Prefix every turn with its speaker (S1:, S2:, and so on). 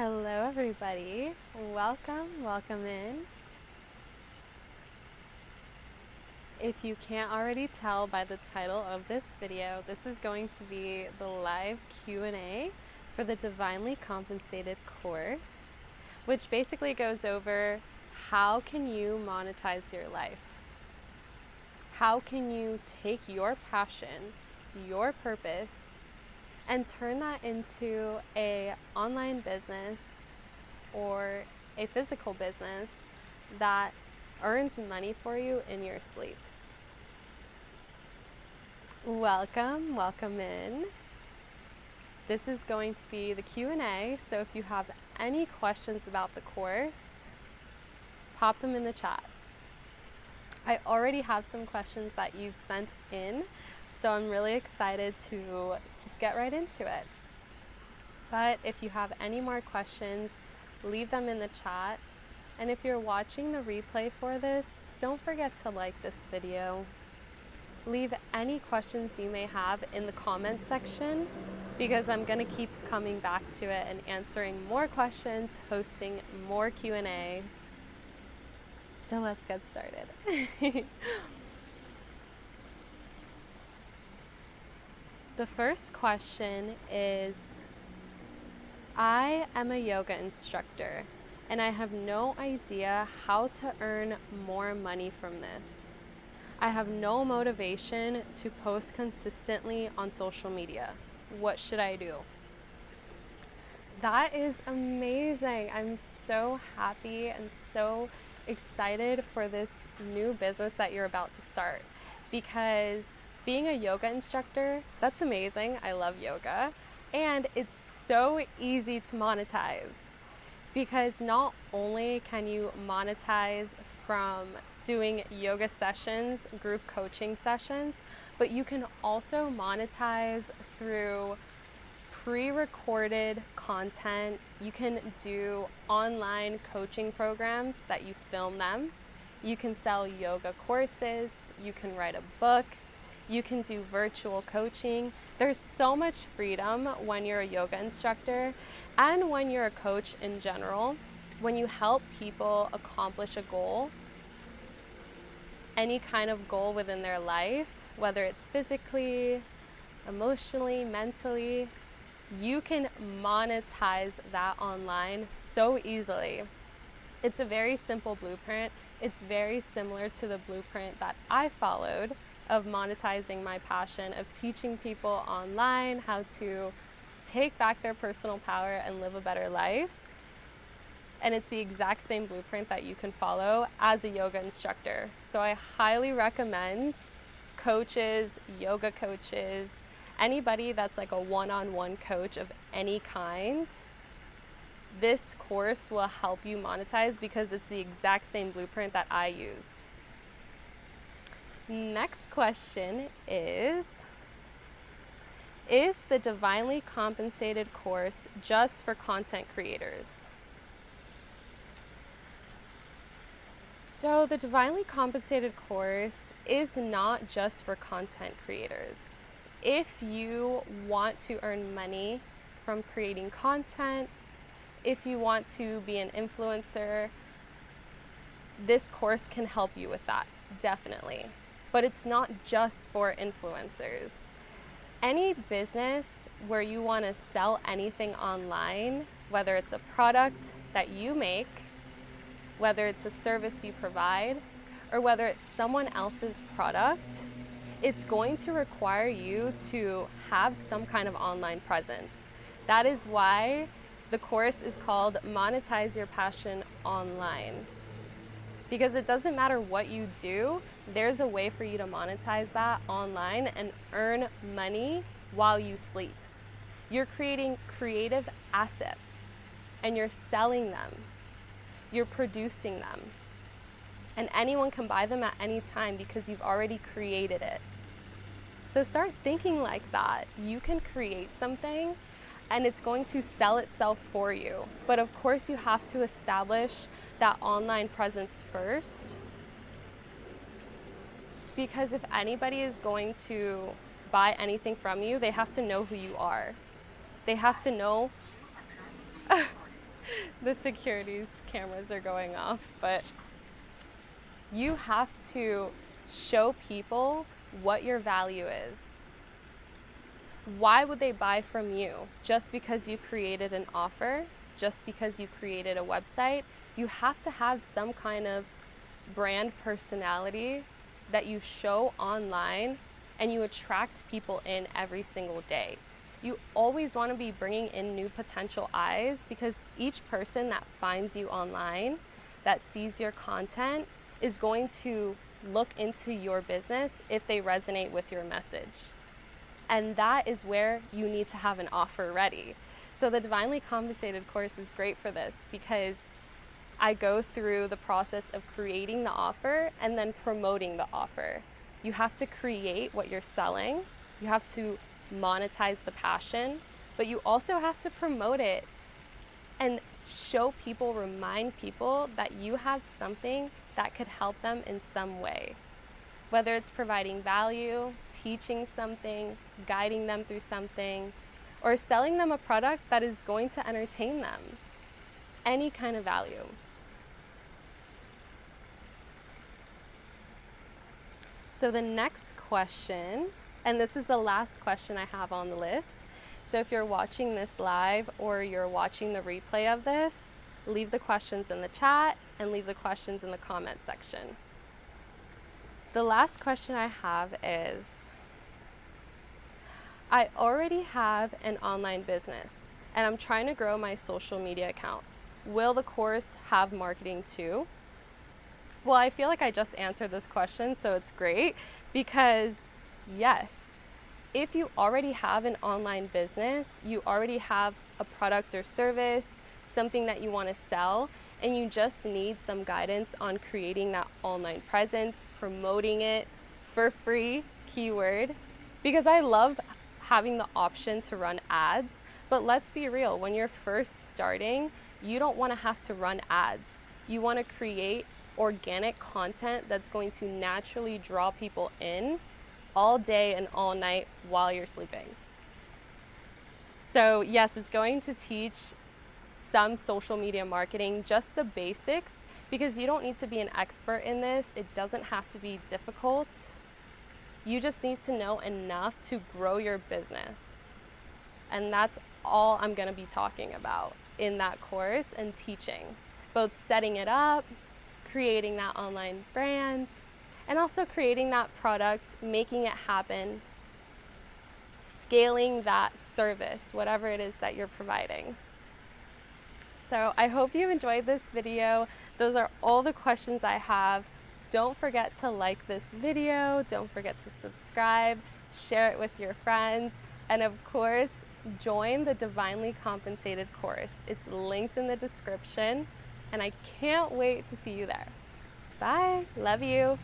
S1: Hello, everybody. Welcome, welcome in. If you can't already tell by the title of this video, this is going to be the live Q&A for the Divinely Compensated course, which basically goes over how can you monetize your life? How can you take your passion, your purpose, and turn that into a online business or a physical business that earns money for you in your sleep. Welcome, welcome in. This is going to be the Q&A, so if you have any questions about the course, pop them in the chat. I already have some questions that you've sent in, so I'm really excited to just get right into it. But if you have any more questions, leave them in the chat. And if you're watching the replay for this, don't forget to like this video. Leave any questions you may have in the comments section because I'm going to keep coming back to it and answering more questions, hosting more Q&As. So let's get started. The first question is I am a yoga instructor and I have no idea how to earn more money from this. I have no motivation to post consistently on social media. What should I do? That is amazing. I'm so happy and so excited for this new business that you're about to start because being a yoga instructor, that's amazing. I love yoga. And it's so easy to monetize because not only can you monetize from doing yoga sessions, group coaching sessions, but you can also monetize through pre recorded content. You can do online coaching programs that you film them. You can sell yoga courses. You can write a book. You can do virtual coaching. There's so much freedom when you're a yoga instructor and when you're a coach in general. When you help people accomplish a goal, any kind of goal within their life, whether it's physically, emotionally, mentally, you can monetize that online so easily. It's a very simple blueprint. It's very similar to the blueprint that I followed of monetizing my passion of teaching people online how to take back their personal power and live a better life. And it's the exact same blueprint that you can follow as a yoga instructor. So I highly recommend coaches, yoga coaches, anybody that's like a one on one coach of any kind. This course will help you monetize because it's the exact same blueprint that I used. Next question is Is the Divinely Compensated course just for content creators? So, the Divinely Compensated course is not just for content creators. If you want to earn money from creating content, if you want to be an influencer, this course can help you with that, definitely but it's not just for influencers. Any business where you want to sell anything online, whether it's a product that you make, whether it's a service you provide, or whether it's someone else's product, it's going to require you to have some kind of online presence. That is why the course is called Monetize Your Passion Online. Because it doesn't matter what you do, there's a way for you to monetize that online and earn money while you sleep. You're creating creative assets and you're selling them. You're producing them. And anyone can buy them at any time because you've already created it. So start thinking like that. You can create something and it's going to sell itself for you. But of course, you have to establish that online presence first because if anybody is going to buy anything from you, they have to know who you are. They have to know the security's cameras are going off, but you have to show people what your value is. Why would they buy from you? Just because you created an offer, just because you created a website, you have to have some kind of brand personality that you show online and you attract people in every single day. You always want to be bringing in new potential eyes because each person that finds you online, that sees your content, is going to look into your business if they resonate with your message. And that is where you need to have an offer ready. So the Divinely Compensated course is great for this because I go through the process of creating the offer and then promoting the offer. You have to create what you're selling. You have to monetize the passion, but you also have to promote it and show people, remind people that you have something that could help them in some way. Whether it's providing value, teaching something, guiding them through something, or selling them a product that is going to entertain them. Any kind of value. So the next question, and this is the last question I have on the list. So if you're watching this live or you're watching the replay of this, leave the questions in the chat and leave the questions in the comment section. The last question I have is, I already have an online business and I'm trying to grow my social media account. Will the course have marketing too? Well, I feel like I just answered this question, so it's great because yes, if you already have an online business, you already have a product or service, something that you want to sell, and you just need some guidance on creating that online presence, promoting it for free, keyword, because I love having the option to run ads. But let's be real, when you're first starting, you don't want to have to run ads. You want to create organic content that's going to naturally draw people in all day and all night while you're sleeping. So, yes, it's going to teach some social media marketing, just the basics, because you don't need to be an expert in this. It doesn't have to be difficult. You just need to know enough to grow your business. And that's all I'm going to be talking about in that course and teaching, both setting it up, creating that online brand, and also creating that product, making it happen, scaling that service, whatever it is that you're providing. So I hope you enjoyed this video. Those are all the questions I have. Don't forget to like this video. Don't forget to subscribe, share it with your friends, and of course, join the Divinely Compensated course. It's linked in the description and I can't wait to see you there. Bye. Love you.